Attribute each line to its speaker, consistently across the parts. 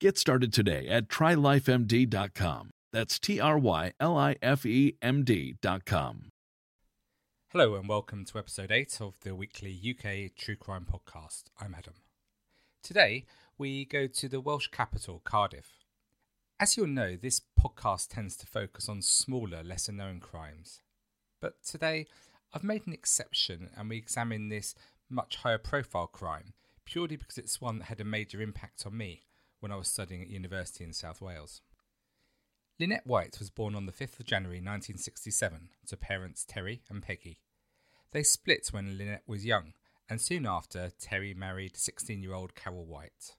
Speaker 1: Get started today at trylifemd.com. That's T R Y L I F E M D.com.
Speaker 2: Hello, and welcome to episode 8 of the weekly UK True Crime podcast. I'm Adam. Today, we go to the Welsh capital, Cardiff. As you'll know, this podcast tends to focus on smaller, lesser known crimes. But today, I've made an exception and we examine this much higher profile crime purely because it's one that had a major impact on me when I was studying at university in South Wales. Lynette White was born on the 5th of January 1967 to parents Terry and Peggy. They split when Lynette was young, and soon after, Terry married 16 year old Carol White.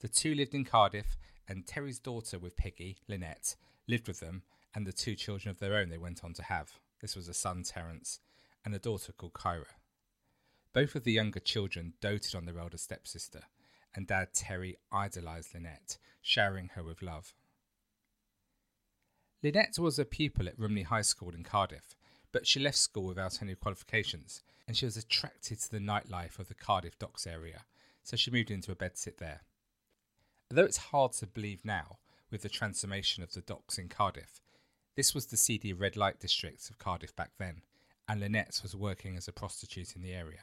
Speaker 2: The two lived in Cardiff, and Terry's daughter with Peggy, Lynette, lived with them, and the two children of their own they went on to have. This was a son, Terence, and a daughter called Kyra. Both of the younger children doted on their elder stepsister, and Dad Terry idolised Lynette, showering her with love. Lynette was a pupil at Rumney High School in Cardiff, but she left school without any qualifications, and she was attracted to the nightlife of the Cardiff docks area, so she moved into a bedsit there. Although it's hard to believe now, with the transformation of the docks in Cardiff, this was the seedy red light district of Cardiff back then, and Lynette was working as a prostitute in the area.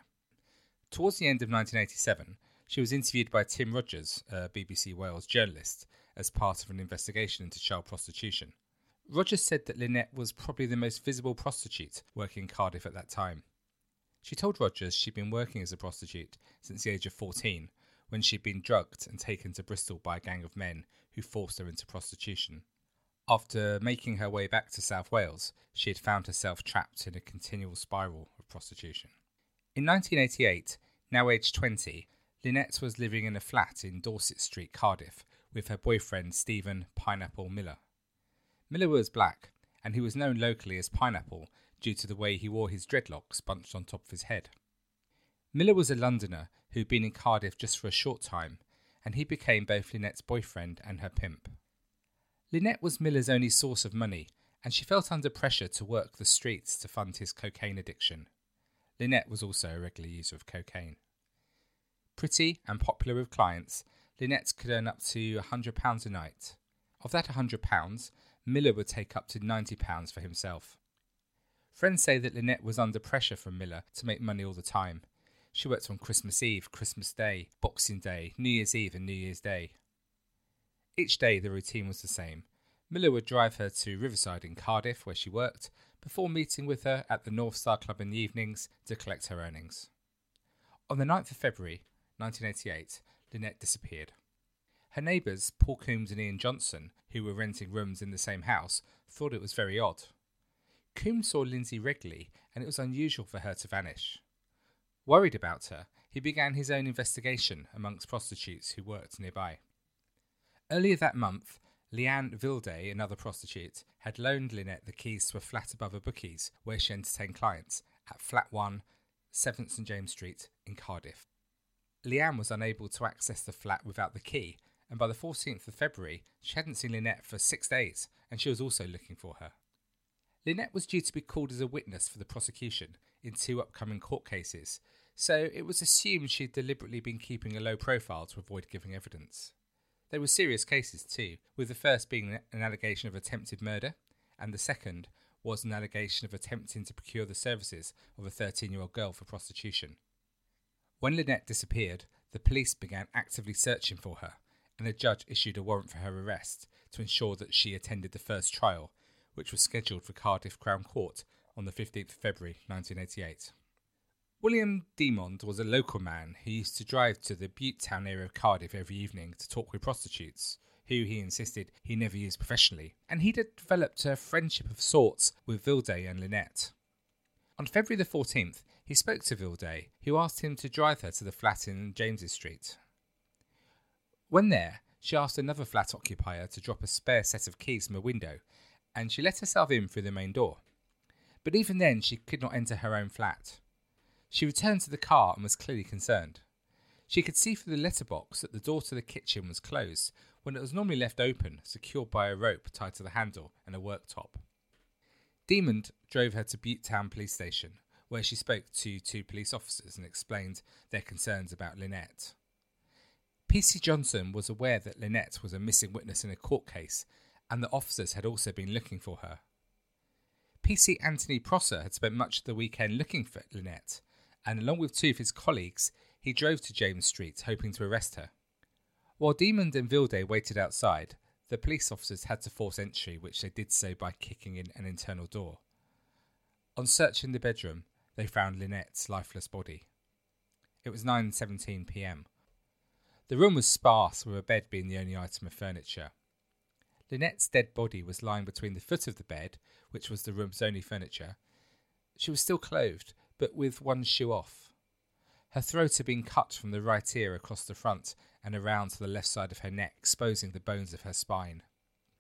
Speaker 2: Towards the end of 1987, she was interviewed by Tim Rogers, a BBC Wales journalist, as part of an investigation into child prostitution. Rogers said that Lynette was probably the most visible prostitute working in Cardiff at that time. She told Rogers she'd been working as a prostitute since the age of 14, when she'd been drugged and taken to Bristol by a gang of men who forced her into prostitution. After making her way back to South Wales, she had found herself trapped in a continual spiral of prostitution. In 1988, now aged 20, Lynette was living in a flat in Dorset Street, Cardiff, with her boyfriend Stephen Pineapple Miller. Miller was black, and he was known locally as Pineapple due to the way he wore his dreadlocks bunched on top of his head. Miller was a Londoner who'd been in Cardiff just for a short time, and he became both Lynette's boyfriend and her pimp. Lynette was Miller's only source of money, and she felt under pressure to work the streets to fund his cocaine addiction. Lynette was also a regular user of cocaine. Pretty and popular with clients, Lynette could earn up to £100 a night. Of that £100, Miller would take up to £90 for himself. Friends say that Lynette was under pressure from Miller to make money all the time. She worked on Christmas Eve, Christmas Day, Boxing Day, New Year's Eve, and New Year's Day. Each day the routine was the same. Miller would drive her to Riverside in Cardiff, where she worked, before meeting with her at the North Star Club in the evenings to collect her earnings. On the 9th of February, 1988, Lynette disappeared. Her neighbours, Paul Coombs and Ian Johnson, who were renting rooms in the same house, thought it was very odd. Coombs saw Lindsay regularly, and it was unusual for her to vanish. Worried about her, he began his own investigation amongst prostitutes who worked nearby. Earlier that month, Leanne Vilday, another prostitute, had loaned Lynette the keys to a flat above a bookies where she entertained clients at Flat 1, 7th St James Street in Cardiff. Leanne was unable to access the flat without the key, and by the 14th of February, she hadn't seen Lynette for six days, and she was also looking for her. Lynette was due to be called as a witness for the prosecution in two upcoming court cases, so it was assumed she had deliberately been keeping a low profile to avoid giving evidence. There were serious cases too, with the first being an allegation of attempted murder, and the second was an allegation of attempting to procure the services of a 13 year old girl for prostitution. When Lynette disappeared, the police began actively searching for her, and a judge issued a warrant for her arrest to ensure that she attended the first trial, which was scheduled for Cardiff Crown Court on the 15th of February 1988. William Demond was a local man who used to drive to the Bute Town area of Cardiff every evening to talk with prostitutes, who he insisted he never used professionally, and he'd developed a friendship of sorts with Vilday and Lynette. On February the 14th, he spoke to Vilday, who asked him to drive her to the flat in James's Street. When there, she asked another flat occupier to drop a spare set of keys from a window, and she let herself in through the main door. But even then, she could not enter her own flat. She returned to the car and was clearly concerned. She could see through the letterbox that the door to the kitchen was closed when it was normally left open, secured by a rope tied to the handle and a worktop. Demond drove her to Bute Town Police Station, where she spoke to two police officers and explained their concerns about Lynette. PC Johnson was aware that Lynette was a missing witness in a court case, and the officers had also been looking for her. PC Anthony Prosser had spent much of the weekend looking for Lynette, and along with two of his colleagues, he drove to James Street hoping to arrest her. While Demond and Vilday waited outside, the police officers had to force entry, which they did so by kicking in an internal door. On searching the bedroom, they found Lynette's lifeless body. It was 9:17 p.m. The room was sparse, with a bed being the only item of furniture. Lynette's dead body was lying between the foot of the bed, which was the room's only furniture. She was still clothed, but with one shoe off. Her throat had been cut from the right ear across the front and around to the left side of her neck, exposing the bones of her spine.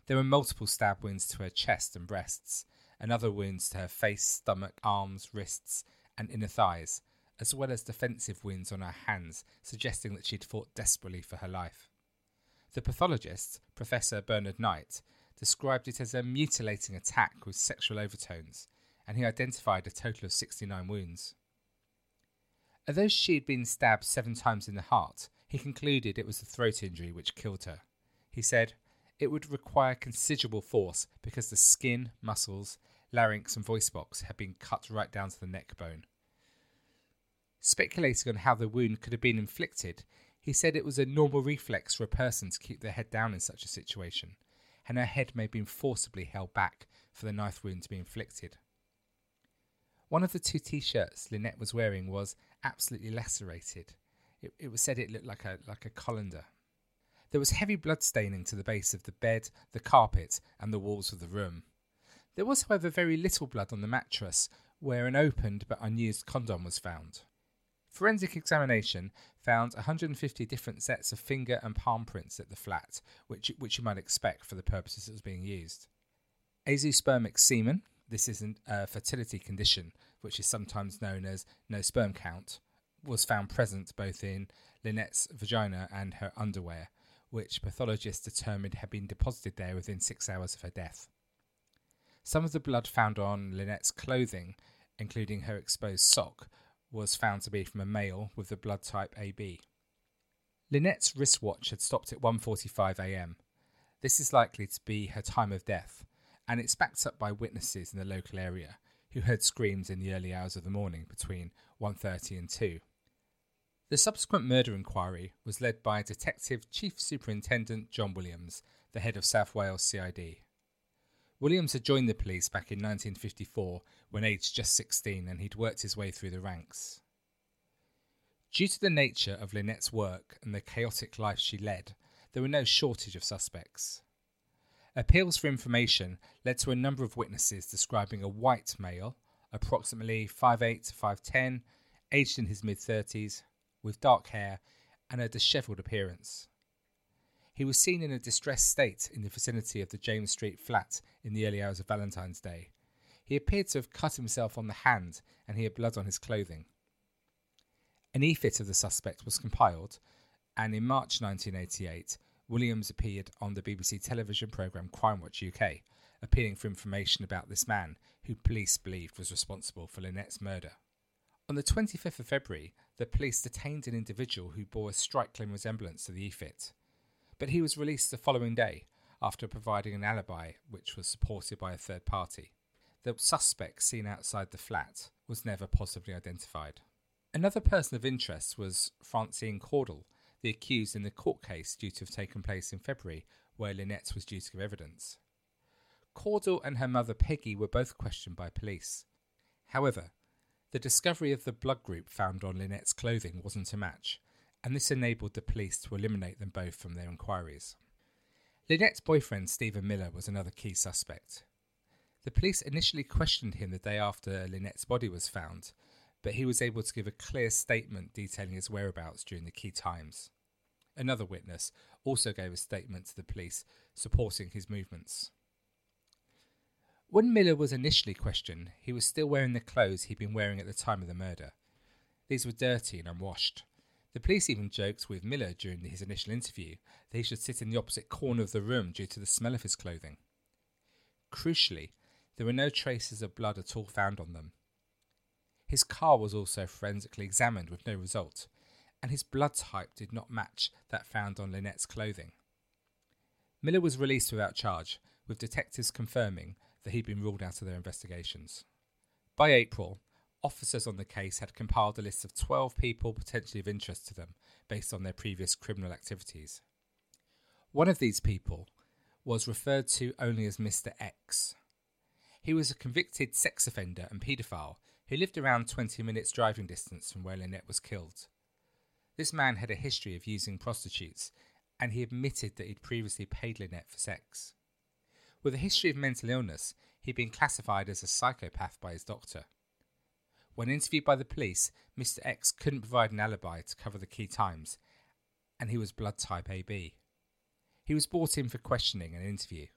Speaker 2: There were multiple stab wounds to her chest and breasts, and other wounds to her face, stomach, arms, wrists, and inner thighs, as well as defensive wounds on her hands, suggesting that she'd fought desperately for her life. The pathologist, Professor Bernard Knight, described it as a mutilating attack with sexual overtones, and he identified a total of 69 wounds. Although she had been stabbed seven times in the heart, he concluded it was the throat injury which killed her. He said, It would require considerable force because the skin, muscles, larynx, and voice box had been cut right down to the neck bone. Speculating on how the wound could have been inflicted, he said it was a normal reflex for a person to keep their head down in such a situation, and her head may have been forcibly held back for the knife wound to be inflicted. One of the two t shirts Lynette was wearing was absolutely lacerated. It, it was said it looked like a, like a colander. There was heavy blood staining to the base of the bed, the carpet, and the walls of the room. There was, however, very little blood on the mattress, where an opened but unused condom was found. Forensic examination found 150 different sets of finger and palm prints at the flat, which, which you might expect for the purposes it was being used. Azoospermic semen, this isn't a fertility condition, which is sometimes known as no sperm count, was found present both in Lynette's vagina and her underwear, which pathologists determined had been deposited there within six hours of her death. Some of the blood found on Lynette's clothing, including her exposed sock, was found to be from a male with the blood type AB. Lynette's wristwatch had stopped at 1:45 a.m. This is likely to be her time of death, and it's backed up by witnesses in the local area who heard screams in the early hours of the morning between 1:30 and 2. The subsequent murder inquiry was led by Detective Chief Superintendent John Williams, the head of South Wales CID. Williams had joined the police back in 1954 when aged just 16 and he'd worked his way through the ranks. Due to the nature of Lynette's work and the chaotic life she led, there were no shortage of suspects. Appeals for information led to a number of witnesses describing a white male, approximately 5'8 to 5'10, aged in his mid 30s, with dark hair and a dishevelled appearance. He was seen in a distressed state in the vicinity of the James Street flat in the early hours of Valentine's Day. He appeared to have cut himself on the hand and he had blood on his clothing. An e-fit of the suspect was compiled, and in March 1988, Williams appeared on the BBC television programme Crime Watch UK, appealing for information about this man who police believed was responsible for Lynette's murder. On the 25th of February, the police detained an individual who bore a striking resemblance to the e-fit but he was released the following day after providing an alibi which was supported by a third party. The suspect seen outside the flat was never positively identified. Another person of interest was Francine Caudle, the accused in the court case due to have taken place in February, where Lynette was due to give evidence. Caudle and her mother Peggy were both questioned by police. However, the discovery of the blood group found on Lynette's clothing wasn't a match, and this enabled the police to eliminate them both from their inquiries. Lynette's boyfriend, Stephen Miller, was another key suspect. The police initially questioned him the day after Lynette's body was found, but he was able to give a clear statement detailing his whereabouts during the key times. Another witness also gave a statement to the police supporting his movements. When Miller was initially questioned, he was still wearing the clothes he'd been wearing at the time of the murder. These were dirty and unwashed. The police even joked with Miller during his initial interview that he should sit in the opposite corner of the room due to the smell of his clothing. Crucially, there were no traces of blood at all found on them. His car was also forensically examined with no result, and his blood type did not match that found on Lynette's clothing. Miller was released without charge, with detectives confirming that he'd been ruled out of their investigations. By April, officers on the case had compiled a list of 12 people potentially of interest to them based on their previous criminal activities. One of these people was referred to only as Mr. X. He was a convicted sex offender and paedophile who lived around 20 minutes driving distance from where Lynette was killed. This man had a history of using prostitutes, and he admitted that he'd previously paid Lynette for sex. With a history of mental illness, he'd been classified as a psychopath by his doctor. When interviewed by the police, Mr. X couldn't provide an alibi to cover the key times, and he was blood type AB. He was brought in for questioning and interview.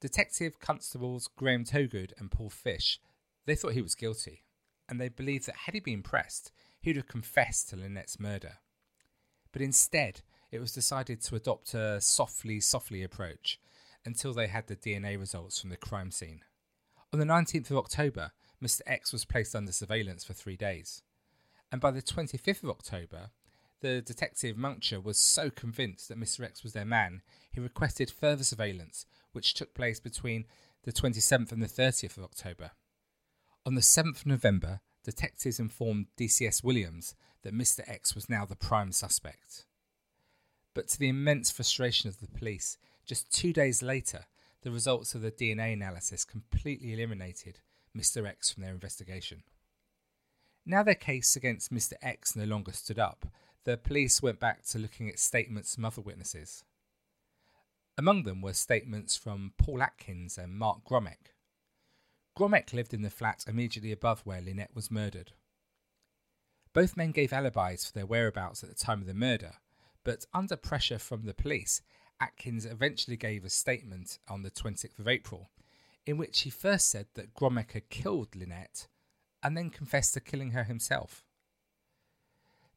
Speaker 2: Detective Constables Graham Togood and Paul Fish, they thought he was guilty, and they believed that had he been pressed, he would have confessed to Lynette's murder. But instead, it was decided to adopt a softly, softly approach until they had the DNA results from the crime scene. On the 19th of October, Mr. X was placed under surveillance for three days. And by the 25th of October, the detective Mouncher was so convinced that Mr. X was their man, he requested further surveillance, which took place between the 27th and the 30th of October. On the 7th of November, detectives informed DCS Williams that Mr. X was now the prime suspect. But to the immense frustration of the police, just two days later, the results of the DNA analysis completely eliminated Mr. X from their investigation. Now their case against Mr. X no longer stood up, the police went back to looking at statements from other witnesses. Among them were statements from Paul Atkins and Mark Grommek. Grommek lived in the flat immediately above where Lynette was murdered. Both men gave alibis for their whereabouts at the time of the murder, but under pressure from the police, Atkins eventually gave a statement on the 26th of April, in which he first said that Grommek had killed Lynette and then confessed to killing her himself.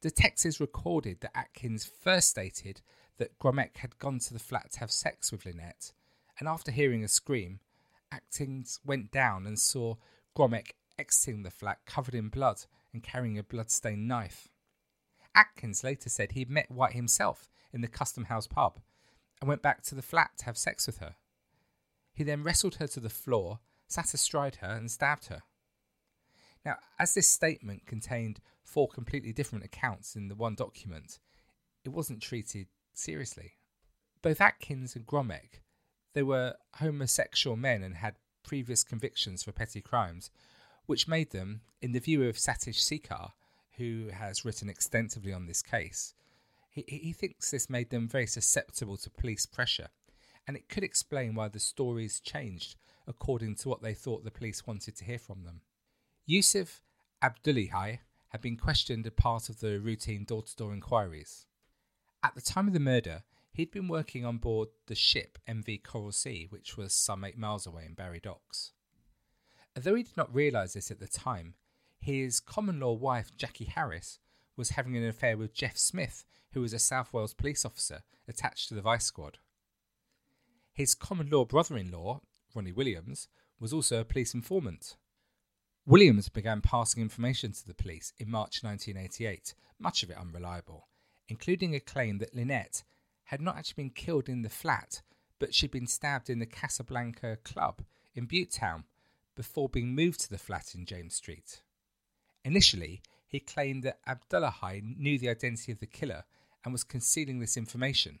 Speaker 2: Detectives recorded that Atkins first stated that Grommek had gone to the flat to have sex with Lynette, and after hearing a scream, Atkins went down and saw Grommek exiting the flat covered in blood and carrying a blood-stained knife. Atkins later said he met White himself in the Custom House pub and went back to the flat to have sex with her. He then wrestled her to the floor, sat astride her, and stabbed her. Now, as this statement contained four completely different accounts in the one document, it wasn't treated seriously. Both Atkins and Grommek, they were homosexual men and had previous convictions for petty crimes, which made them, in the view of Satish Sekar, who has written extensively on this case, he, he thinks this made them very susceptible to police pressure, and it could explain why the stories changed according to what they thought the police wanted to hear from them. Yusuf Abdullahi had been questioned as part of the routine door to door inquiries. At the time of the murder, he'd been working on board the ship MV Coral Sea, which was some eight miles away in Barry Docks. Although he did not realise this at the time, his common law wife, Jackie Harris, was having an affair with Jeff Smith, who was a South Wales police officer attached to the Vice Squad. His common law brother in law, Ronnie Williams, was also a police informant. Williams began passing information to the police in March 1988, much of it unreliable, including a claim that Lynette had not actually been killed in the flat, but she'd been stabbed in the Casablanca club in Butetown before being moved to the flat in James Street. Initially, he claimed that Abdullahi knew the identity of the killer and was concealing this information,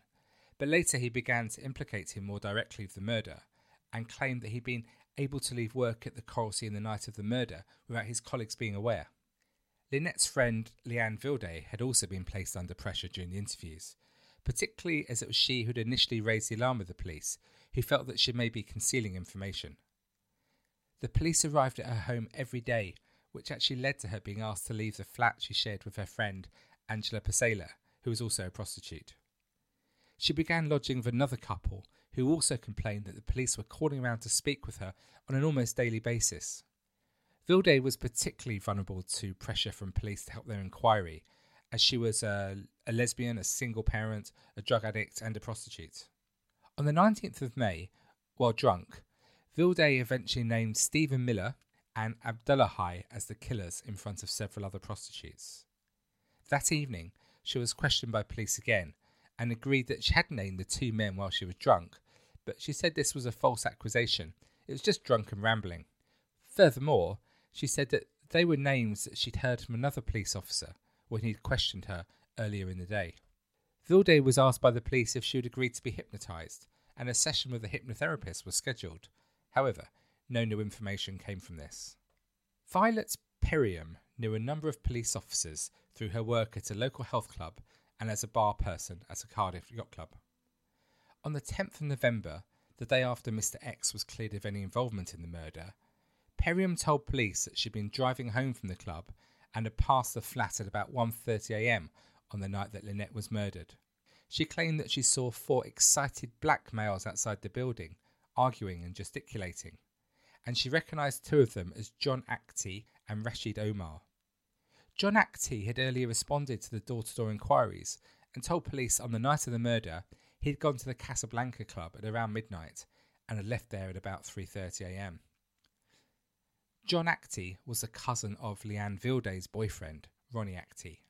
Speaker 2: but later he began to implicate him more directly with the murder and claimed that he'd been able to leave work at the Coral Sea in the night of the murder without his colleagues being aware. Lynette's friend Leanne Vilday had also been placed under pressure during the interviews, particularly as it was she who had initially raised the alarm with the police, who felt that she may be concealing information. The police arrived at her home every day, which actually led to her being asked to leave the flat she shared with her friend Angela Psaila, who was also a prostitute. She began lodging with another couple who also complained that the police were calling around to speak with her on an almost daily basis. Vilday was particularly vulnerable to pressure from police to help their inquiry, as she was a, a, lesbian, a single parent, a drug addict, and a prostitute. On the 19th of May, while drunk, Vilday eventually named Stephen Miller and Abdullahi as the killers in front of several other prostitutes. That evening, she was questioned by police again and agreed that she had named the two men while she was drunk, but she said this was a false accusation. It was just drunken rambling. Furthermore, she said that they were names that she'd heard from another police officer when he'd questioned her earlier in the day. Vilday was asked by the police if she would agree to be hypnotised, and a session with a hypnotherapist was scheduled. However, no new information came from this. Violet Perriam knew a number of police officers through her work at a local health club and as a bar person at a Cardiff yacht club. On the 10th of November, the day after Mr. X was cleared of any involvement in the murder, Perriam told police that she'd been driving home from the club and had passed the flat at about 1.30am on the night that Lynette was murdered. She claimed that she saw four excited black males outside the building, arguing and gesticulating and she recognised two of them as John Actie and Rashid Omar. John Actie had earlier responded to the door to door inquiries and told police on the night of the murder he had gone to the Casablanca club at around midnight and had left there at about 3.30am. John Actie was a cousin of Leanne Vilday's boyfriend, Ronnie Actie.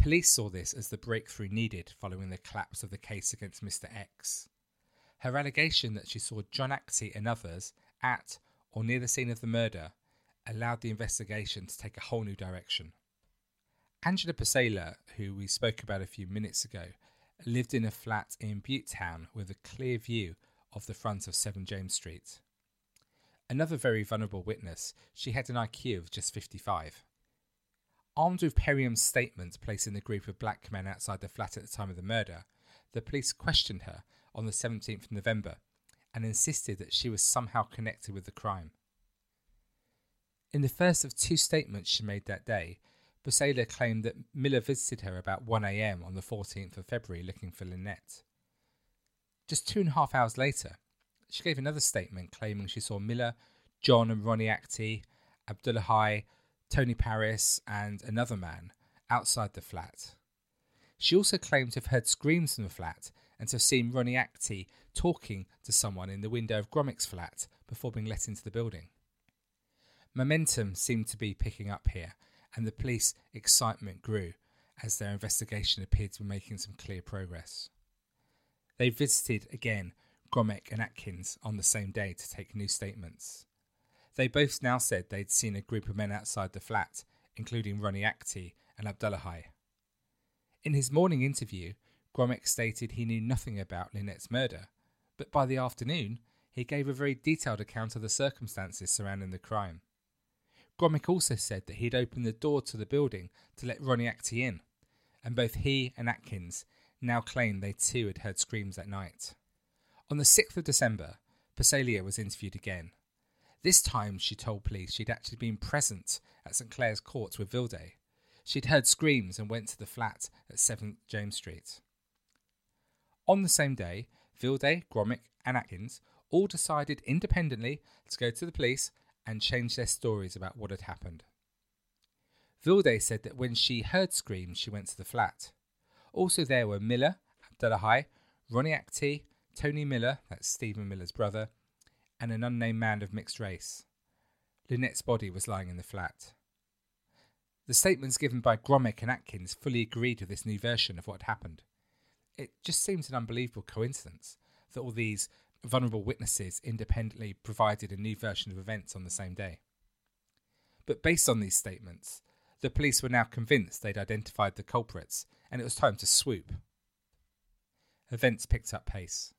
Speaker 2: Police saw this as the breakthrough needed following the collapse of the case against Mr. X. Her allegation that she saw John Actie and others at or near the scene of the murder allowed the investigation to take a whole new direction. Angela Psaila, who we spoke about a few minutes ago, lived in a flat in Butetown with a clear view of the front of 7 James Street. Another very vulnerable witness, she had an IQ of just 55. Armed with Perriam's statement placing the group of black men outside the flat at the time of the murder, the police questioned her on the 17th of November and insisted that she was somehow connected with the crime. In the first of two statements she made that day, Psaila claimed that Miller visited her about 1am on the 14th of February looking for Lynette. Just two and a half hours later, she gave another statement claiming she saw Miller, John and Ronnie Actie, Abdullahi, Tony Paris, and another man outside the flat. She also claimed to have heard screams from the flat and to have seen Ronnie Actie talking to someone in the window of Grommek's flat before being let into the building. Momentum seemed to be picking up here, and the police excitement grew as their investigation appeared to be making some clear progress. They visited again Grommek and Atkins on the same day to take new statements. They both now said they'd seen a group of men outside the flat, including Ronnie Actie and Abdullahi. In his morning interview, Grommek stated he knew nothing about Lynette's murder, but by the afternoon he gave a very detailed account of the circumstances surrounding the crime. Grommek also said that he'd opened the door to the building to let Ronnie Actie in, and both he and Atkins now claimed they too had heard screams that night. On the 6th of December, Psaila was interviewed again. This time she told police she'd actually been present at St Clair's Court with Vilday. She'd heard screams and went to the flat at 7th James Street. On the same day, Vilday, Grommek, and Atkins all decided independently to go to the police and change their stories about what had happened. Vilday said that when she heard screams, she went to the flat. Also, there were Miller, Abdullahi, Ronnie Actie, Tony Miller, that's Stephen Miller's brother, and an unnamed man of mixed race. Lynette's body was lying in the flat. The statements given by Grommek and Atkins fully agreed with this new version of what had happened it just seems an unbelievable coincidence that all these vulnerable witnesses independently provided a new version of events on the same day. But based on these statements, the police were now convinced they'd identified the culprits and it was time to swoop. Events picked up pace.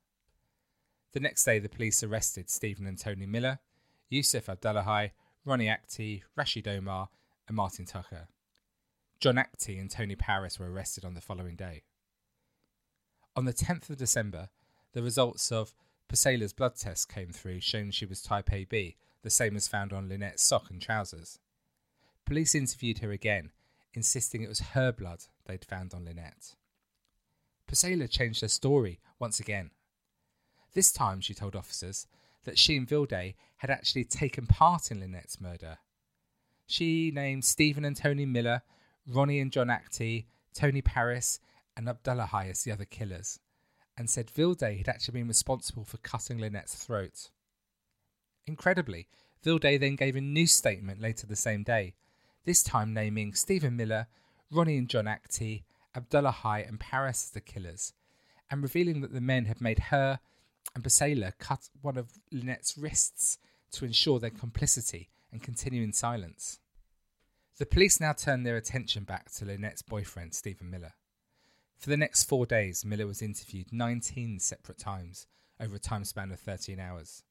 Speaker 2: The next day, the police arrested Stephen and Tony Miller, Yusuf Abdullahi, Ronnie Actie, Rashid Omar, and Martin Tucker. John Actie and Tony Paris were arrested on the following day. On the 10th of December, the results of Psaila's blood test came through showing she was type AB, the same as found on Lynette's sock and trousers. Police interviewed her again, insisting it was her blood they'd found on Lynette. Psaila changed her story once again. This time, she told officers that she and Vilday had actually taken part in Lynette's murder. She named Stephen and Tony Miller, Ronnie and John Actie, Tony Paris, and Abdullahi as the other killers, and said Vilday had actually been responsible for cutting Lynette's throat. Incredibly, Vilday then gave a new statement later the same day, this time naming Stephen Miller, Ronnie and John Actie, Abdullahi and Paris as the killers, and revealing that the men had made her and Psaila cut one of Lynette's wrists to ensure their complicity and continue in silence. The police now turned their attention back to Lynette's boyfriend, Stephen Miller. For the next four days, Miller was interviewed 19 separate times over a time span of 13 hours.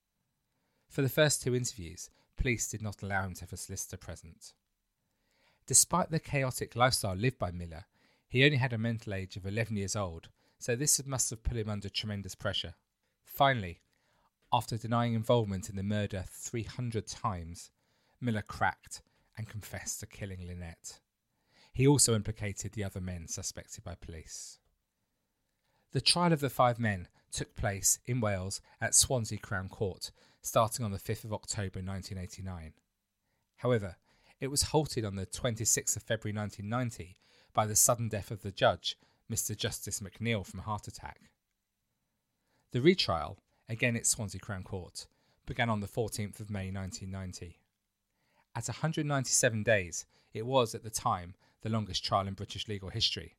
Speaker 2: For the first two interviews, police did not allow him to have a solicitor present. Despite the chaotic lifestyle lived by Miller, he only had a mental age of 11 years old, so this must have put him under tremendous pressure. Finally, after denying involvement in the murder 300 times, Miller cracked and confessed to killing Lynette. He also implicated the other men suspected by police. The trial of the five men took place in Wales at Swansea Crown Court, starting on the 5th of October 1989. However, it was halted on the 26th of February 1990 by the sudden death of the judge, Mr. Justice McNeill, from a heart attack. The retrial, again at Swansea Crown Court, began on the 14th of May 1990. At 197 days, it was at the time the longest trial in British legal history,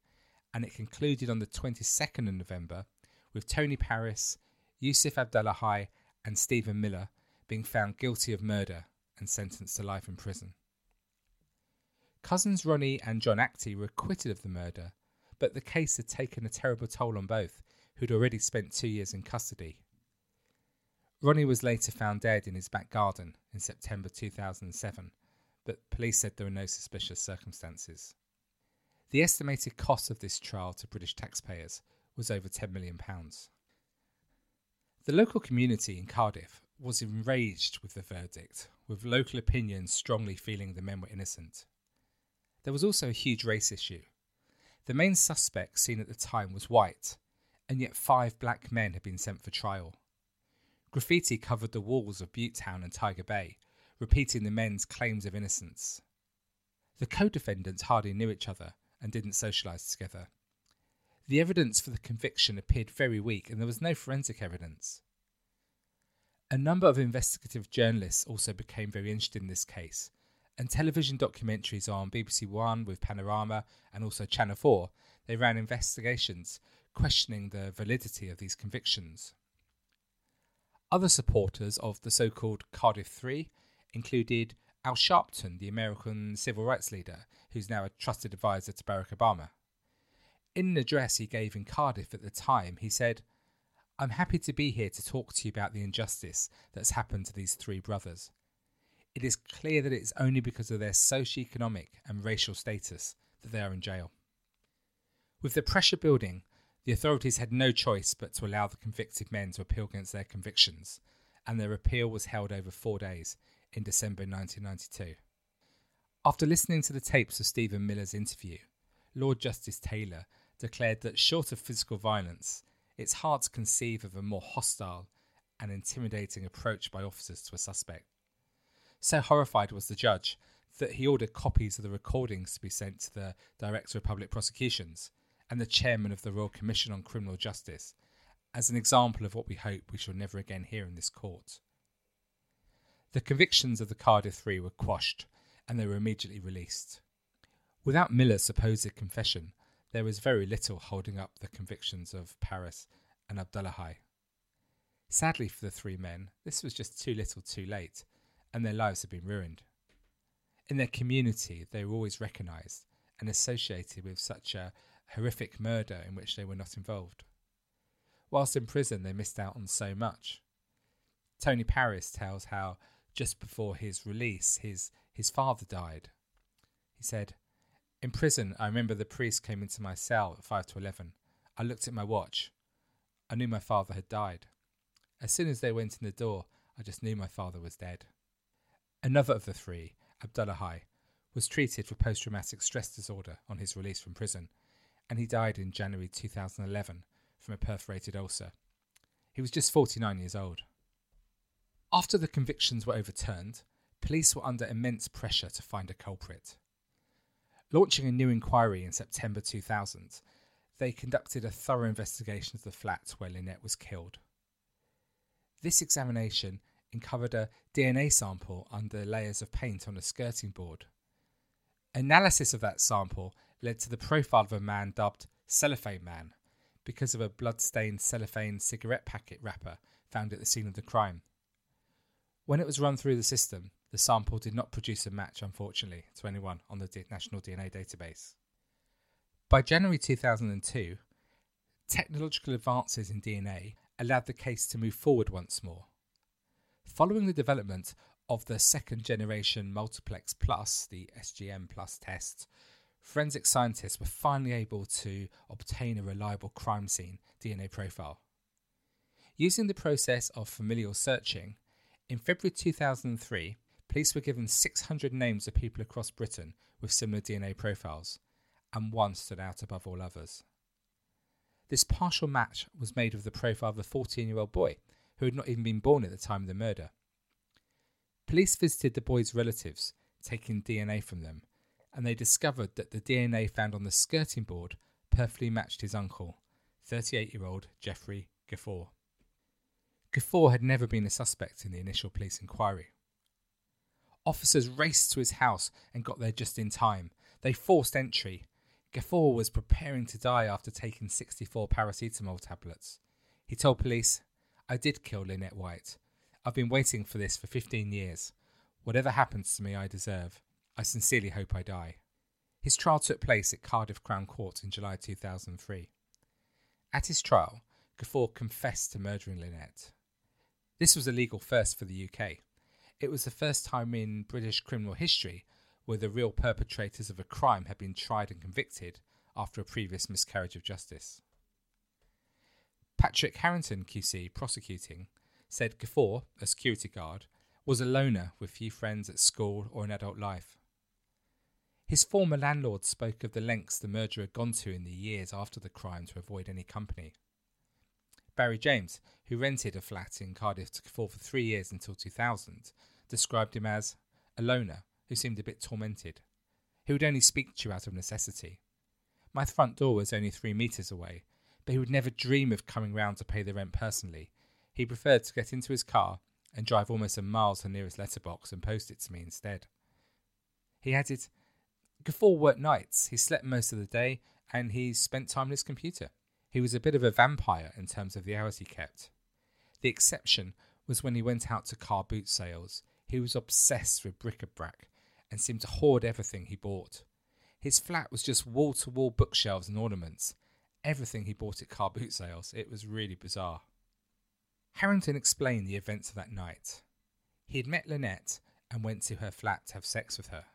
Speaker 2: and it concluded on the 22nd of November with Tony Paris, Yusuf Abdullahi, and Stephen Miller being found guilty of murder and sentenced to life in prison. Cousins Ronnie and John Actie were acquitted of the murder, but the case had taken a terrible toll on both, who'd already spent two years in custody. Ronnie was later found dead in his back garden in September 2007, but police said there were no suspicious circumstances. The estimated cost of this trial to British taxpayers was over £10 million. The local community in Cardiff was enraged with the verdict, with local opinion strongly feeling the men were innocent. There was also a huge race issue. The main suspect seen at the time was white, and yet five black men had been sent for trial. Graffiti covered the walls of Butetown and Tiger Bay, repeating the men's claims of innocence. The co defendants hardly knew each other and didn't socialise together. The evidence for the conviction appeared very weak, and there was no forensic evidence. A number of investigative journalists also became very interested in this case, and television documentaries on BBC One with Panorama and also Channel 4, they ran investigations questioning the validity of these convictions. Other supporters of the so called Cardiff Three included Al Sharpton, the American civil rights leader, who's now a trusted advisor to Barack Obama. In an address he gave in Cardiff at the time, he said, I'm happy to be here to talk to you about the injustice that's happened to these three brothers. It is clear that it's only because of their socio-economic and racial status that they are in jail. With the pressure building, the authorities had no choice but to allow the convicted men to appeal against their convictions, and their appeal was held over four days in December 1992. After listening to the tapes of Stephen Miller's interview, Lord Justice Taylor declared that short of physical violence, it's hard to conceive of a more hostile and intimidating approach by officers to a suspect. So horrified was the judge that he ordered copies of the recordings to be sent to the Director of Public Prosecutions and the Chairman of the Royal Commission on Criminal Justice as an example of what we hope we shall never again hear in this court. The convictions of the Cardiff Three were quashed and they were immediately released. Without Miller's supposed confession, there was very little holding up the convictions of Paris and Abdullahi. Sadly for the three men, this was just too little too late, and their lives had been ruined. In their community, they were always recognised and associated with such a horrific murder in which they were not involved. Whilst in prison, they missed out on so much. Tony Paris tells how just before his release, his, his father died. He said, In prison, I remember the priest came into my cell at 5 to 11. I looked at my watch. I knew my father had died. As soon as they went in the door, I just knew my father was dead. Another of the three, Abdullahi, was treated for post traumatic stress disorder on his release from prison, and he died in January 2011 from a perforated ulcer. He was just 49 years old. After the convictions were overturned, police were under immense pressure to find a culprit. Launching a new inquiry in September 2000, they conducted a thorough investigation of the flat where Lynette was killed. This examination uncovered a DNA sample under layers of paint on a skirting board. Analysis of that sample led to the profile of a man dubbed Cellophane Man because of a blood-stained cellophane cigarette packet wrapper found at the scene of the crime. When it was run through the system, the sample did not produce a match, unfortunately, to anyone on the National DNA database. By January 2002, technological advances in DNA allowed the case to move forward once more. Following the development of the second generation multiplex plus, the SGM plus test, forensic scientists were finally able to obtain a reliable crime scene DNA profile. Using the process of familial searching, in February 2003, police were given 600 names of people across Britain with similar DNA profiles, and one stood out above all others. This partial match was made with the profile of a 14 year old boy, who had not even been born at the time of the murder. Police visited the boy's relatives, taking DNA from them, and they discovered that the DNA found on the skirting board perfectly matched his uncle, 38 year old Jeffrey Gafoor. Gafoor had never been a suspect in the initial police inquiry. Officers raced to his house and got there just in time. They forced entry, Gafoor was preparing to die after taking 64 paracetamol tablets. He told police, I did kill Lynette White. I've been waiting for this for 15 years. Whatever happens to me, I deserve. I sincerely hope I die. His trial took place at Cardiff Crown Court in July 2003. At his trial, Gafoor confessed to murdering Lynette. This was a legal first for the UK. It was the first time in British criminal history where the real perpetrators of a crime had been tried and convicted after a previous miscarriage of justice. Patrick Harrington, QC, prosecuting, said Gafoor, a security guard, was a loner with few friends at school or in adult life. His former landlord spoke of the lengths the murderer had gone to in the years after the crime to avoid any company. Barry James, who rented a flat in Cardiff to Gafoor for three years until 2000, described him as a loner who seemed a bit tormented. He would only speak to you out of necessity. My front door was only three metres away, but he would never dream of coming round to pay the rent personally. He preferred to get into his car and drive almost a mile to the nearest letterbox and post it to me instead. He added, Gafoor worked nights, he slept most of the day, and he spent time on his computer. He was a bit of a vampire in terms of the hours he kept. The exception was when he went out to car boot sales. He was obsessed with bric-a-brac and seemed to hoard everything he bought. His flat was just wall to wall bookshelves and ornaments. Everything he bought at car boot sales. It was really bizarre. Harrington explained the events of that night. He had met Lynette and went to her flat to have sex with her.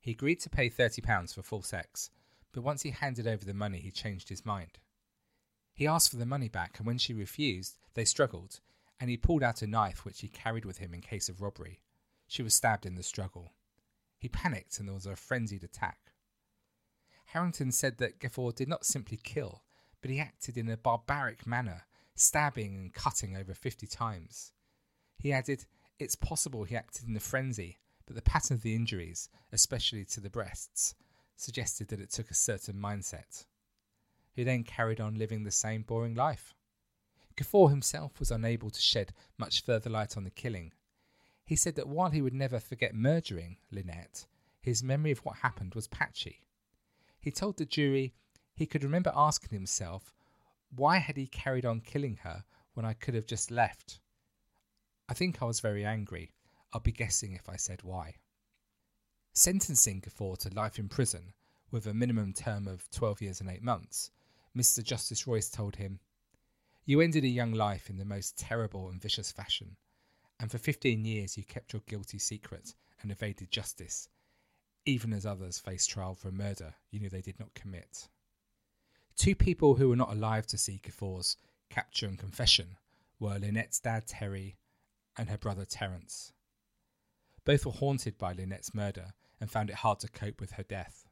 Speaker 2: He agreed to pay £30 for full sex, but once he handed over the money, he changed his mind. He asked for the money back, and when she refused, they struggled, and he pulled out a knife which he carried with him in case of robbery. She was stabbed in the struggle. He panicked and there was a frenzied attack. Harrington said that Gafoor did not simply kill, but he acted in a barbaric manner, stabbing and cutting over 50 times. He added, It's possible he acted in a frenzy, but the pattern of the injuries, especially to the breasts, suggested that it took a certain mindset. He then carried on living the same boring life. Gafoor himself was unable to shed much further light on the killing, he said that while he would never forget murdering Lynette, his memory of what happened was patchy. He told the jury he could remember asking himself, why had he carried on killing her when I could have just left? I think I was very angry. I'll be guessing if I said why. Sentencing Gafoor to life in prison with a minimum term of 12 years and 8 months, Mr. Justice Royce told him, You ended a young life in the most terrible and vicious fashion And for 15 years, you kept your guilty secret and evaded justice, even as others faced trial for murder you knew they did not commit. Two people who were not alive to see Gafoor's capture and confession were Lynette's dad Terry and her brother Terence. Both were haunted by Lynette's murder and found it hard to cope with her death.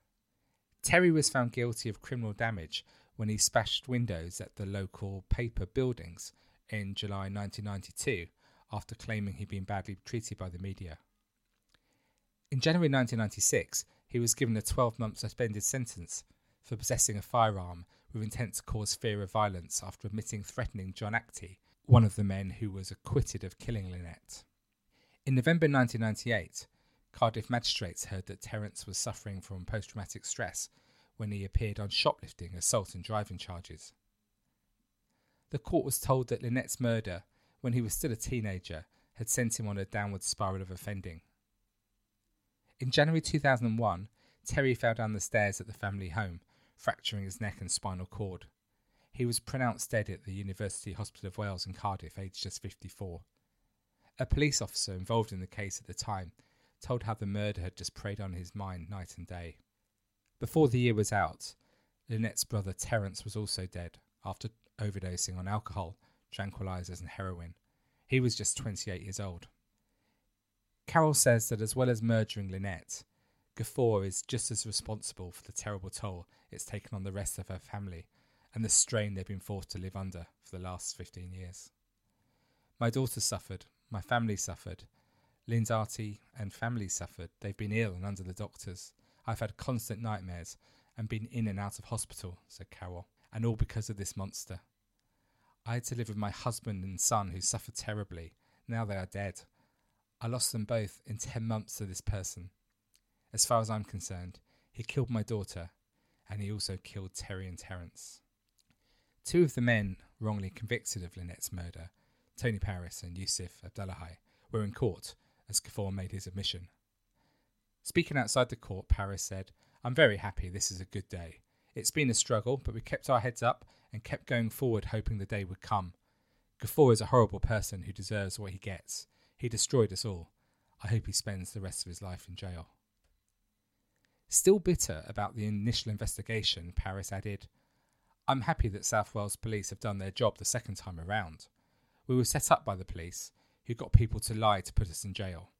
Speaker 2: Terry was found guilty of criminal damage when he smashed windows at the local paper buildings in July 1992 after claiming he'd been badly treated by the media. In January 1996, he was given a 12 month suspended sentence for possessing a firearm with intent to cause fear of violence after admitting threatening John Actie, one of the men who was acquitted of killing Lynette. In November 1998, Cardiff magistrates heard that Terence was suffering from post traumatic stress when he appeared on shoplifting, assault, and driving charges. The court was told that Lynette's murder, when he was still a teenager, had sent him on a downward spiral of offending. In January 2001, Terry fell down the stairs at the family home, fracturing his neck and spinal cord. He was pronounced dead at the University Hospital of Wales in Cardiff, aged just 54. A police officer involved in the case at the time told how the murder had just preyed on his mind night and day. Before the year was out, Lynette's brother Terence was also dead after overdosing on alcohol, tranquilizers, and heroin. He was just 28 years old. Carol says that as well as murdering Lynette, Gafoor is just as responsible for the terrible toll it's taken on the rest of her family and the strain they've been forced to live under for the last 15 years. My daughter suffered, my family suffered, Lynn's auntie and family suffered. They've been ill and under the doctors. I've had constant nightmares and been in and out of hospital, said Carol, and all because of this monster. I had to live with my husband and son who suffered terribly. Now they are dead. I lost them both in 10 months to this person. As far as I'm concerned, he killed my daughter and he also killed Terry and Terence. Two of the men wrongly convicted of Lynette's murder, Tony Paris and Yusuf Abdullahi, were in court as Gafoor made his admission. Speaking outside the court, Paris said, I'm very happy this is a good day. It's been a struggle, but we kept our heads up and kept going forward, hoping the day would come. Gafoor is a horrible person who deserves what he gets. He destroyed us all. I hope he spends the rest of his life in jail. Still bitter about the initial investigation, Paris added, I'm happy that South Wales police have done their job the second time around. We were set up by the police, who got people to lie to put us in jail.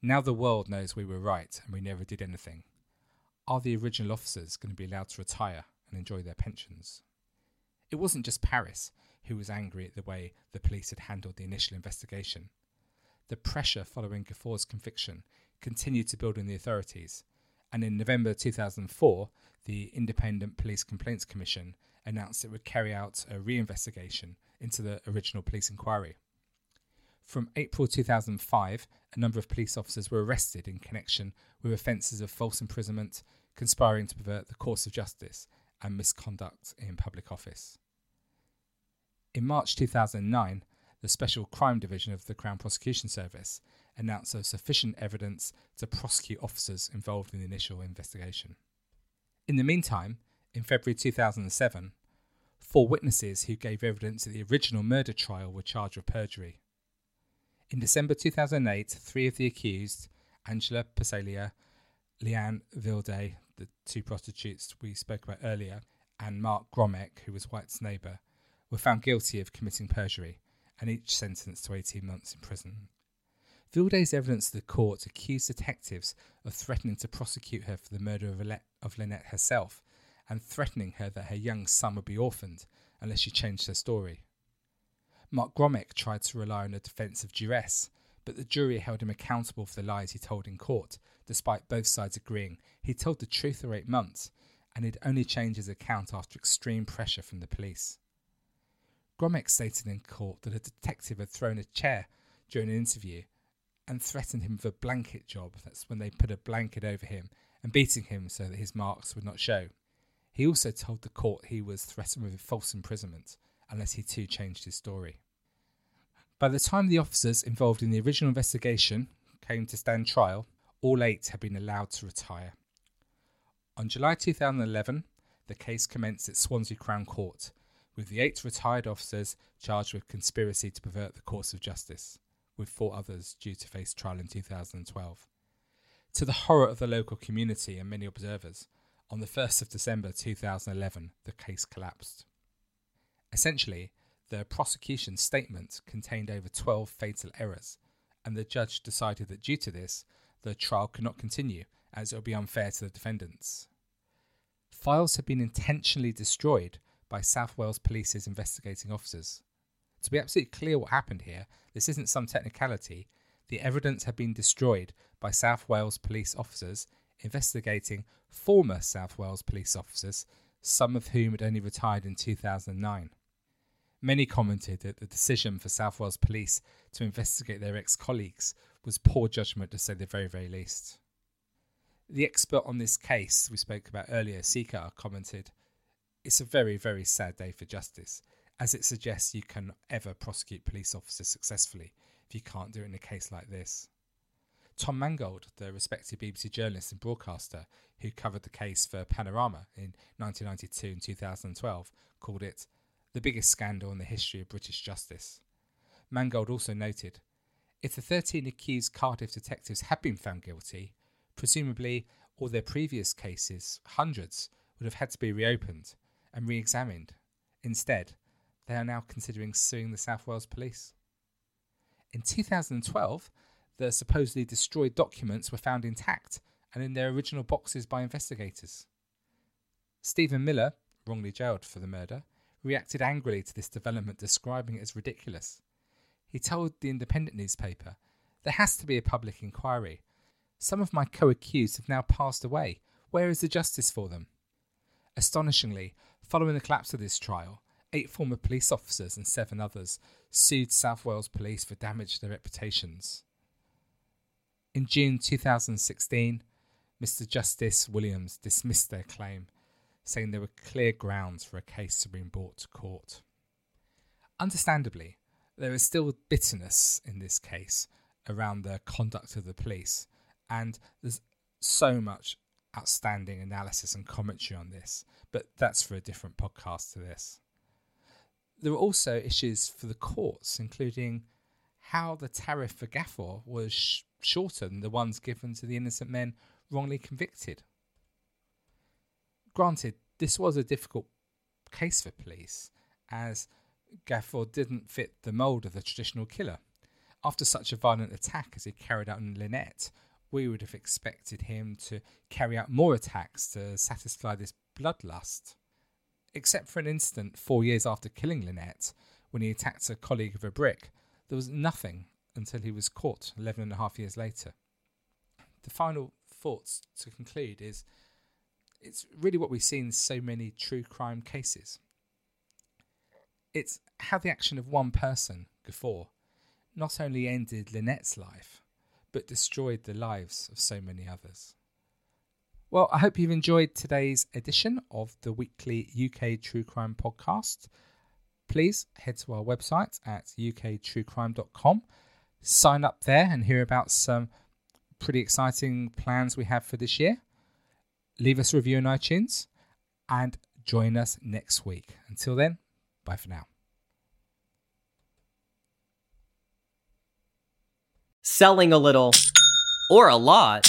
Speaker 2: Now the world knows we were right and we never did anything. Are the original officers going to be allowed to retire and enjoy their pensions? It wasn't just Paris who was angry at the way the police had handled the initial investigation. The pressure following Gafoor's conviction continued to build in the authorities, and in November 2004, the Independent Police Complaints Commission announced it would carry out a reinvestigation into the original police inquiry. From April 2005, a number of police officers were arrested in connection with offences of false imprisonment, conspiring to pervert the course of justice, and misconduct in public office. In March 2009, the Special Crime Division of the Crown Prosecution Service announced there was sufficient evidence to prosecute officers involved in the initial investigation. In the meantime, in February 2007, four witnesses who gave evidence at the original murder trial were charged with perjury. In December 2008, three of the accused, Angela Psaila, Leanne Vilday, the two prostitutes we spoke about earlier, and Mark Grommek, who was White's neighbour, were found guilty of committing perjury and each sentenced to 18 months in prison. Vilday's evidence to the court accused detectives of threatening to prosecute her for the murder of, of Lynette herself and threatening her that her young son would be orphaned unless she changed her story. Mark Grommek tried to rely on a defence of duress, but the jury held him accountable for the lies he told in court, despite both sides agreeing he told the truth for eight months and he'd only changed his account after extreme pressure from the police. Grommek stated in court that a detective had thrown a chair during an interview and threatened him with a blanket job. That's when they put a blanket over him and beating him so that his marks would not show. He also told the court he was threatened with false imprisonment unless he too changed his story. By the time the officers involved in the original investigation came to stand trial, all eight had been allowed to retire. On July 2011, the case commenced at Swansea Crown Court, with the eight retired officers charged with conspiracy to pervert the course of justice, with four others due to face trial in 2012. To the horror of the local community and many observers, on the 1st of December 2011, the case collapsed. Essentially, the prosecution's statement contained over 12 fatal errors, and the judge decided that due to this, the trial could not continue as it would be unfair to the defendants. Files had been intentionally destroyed by South Wales Police's investigating officers. To be absolutely clear what happened here, this isn't some technicality. The evidence had been destroyed by South Wales police officers investigating former South Wales police officers, some of whom had only retired in 2009. Many commented that the decision for South Wales Police to investigate their ex colleagues was poor judgment to say the very, very least. The expert on this case we spoke about earlier, Sekar, commented, It's a very, very sad day for justice, as it suggests you can ever prosecute police officers successfully if you can't do it in a case like this. Tom Mangold, the respected BBC journalist and broadcaster who covered the case for Panorama in 1992 and 2012, called it the biggest scandal in the history of British justice. Mangold also noted if the 13 accused Cardiff detectives had been found guilty, presumably all their previous cases, hundreds, would have had to be reopened and re examined. Instead, they are now considering suing the South Wales Police. In 2012, the supposedly destroyed documents were found intact and in their original boxes by investigators. Stephen Miller, wrongly jailed for the murder, reacted angrily to this development, describing it as ridiculous. He told the Independent newspaper, There has to be a public inquiry. Some of my co accused have now passed away. Where is the justice for them? Astonishingly, following the collapse of this trial, eight former police officers and seven others sued South Wales Police for damage to their reputations. In June 2016, Mr. Justice Williams dismissed their claim, saying there were clear grounds for a case to be brought to court. Understandably, there is still bitterness in this case around the conduct of the police, and there's so much outstanding analysis and commentary on this, but that's for a different podcast to this. There were also issues for the courts, including how the tariff for Gafoor was sh- shorter than the ones given to the innocent men wrongly convicted. Granted, this was a difficult case for police, as Gafoor didn't fit the mould of the traditional killer. After such a violent attack as he carried out in Lynette, we would have expected him to carry out more attacks to satisfy this bloodlust. Except for an instant four years after killing Lynette, when he attacked a colleague of a brick, there was nothing until he was caught 11 and a half years later. The final thoughts to conclude is it's really what we see in so many true crime cases. It's how the action of one person, Gafoor, not only ended Lynette's life, but destroyed the lives of so many others. Well, I hope you've enjoyed today's edition of the weekly UK True Crime podcast. Please head to our website at uktruecrime.com, sign up there and hear about some pretty exciting plans we have for this year. Leave us a review on iTunes and join us next week. Until then, bye for now.
Speaker 3: Selling a little or a lot.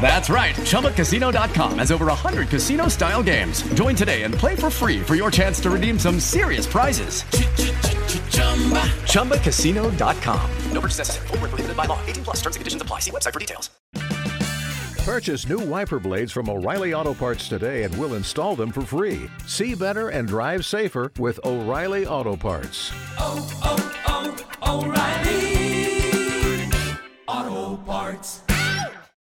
Speaker 4: That's right. ChumbaCasino.com has over 100 casino style games. Join today and play for free for your chance to redeem some serious prizes. ChumbaCasino.com.
Speaker 5: No purchase necessary. Void were prohibited by law. 18 plus terms and conditions apply. See website for details.
Speaker 6: Purchase new wiper blades from O'Reilly Auto Parts today and we'll install them for free. See better and drive safer with O'Reilly Auto Parts.
Speaker 7: Oh, oh, oh, O'Reilly Auto Parts.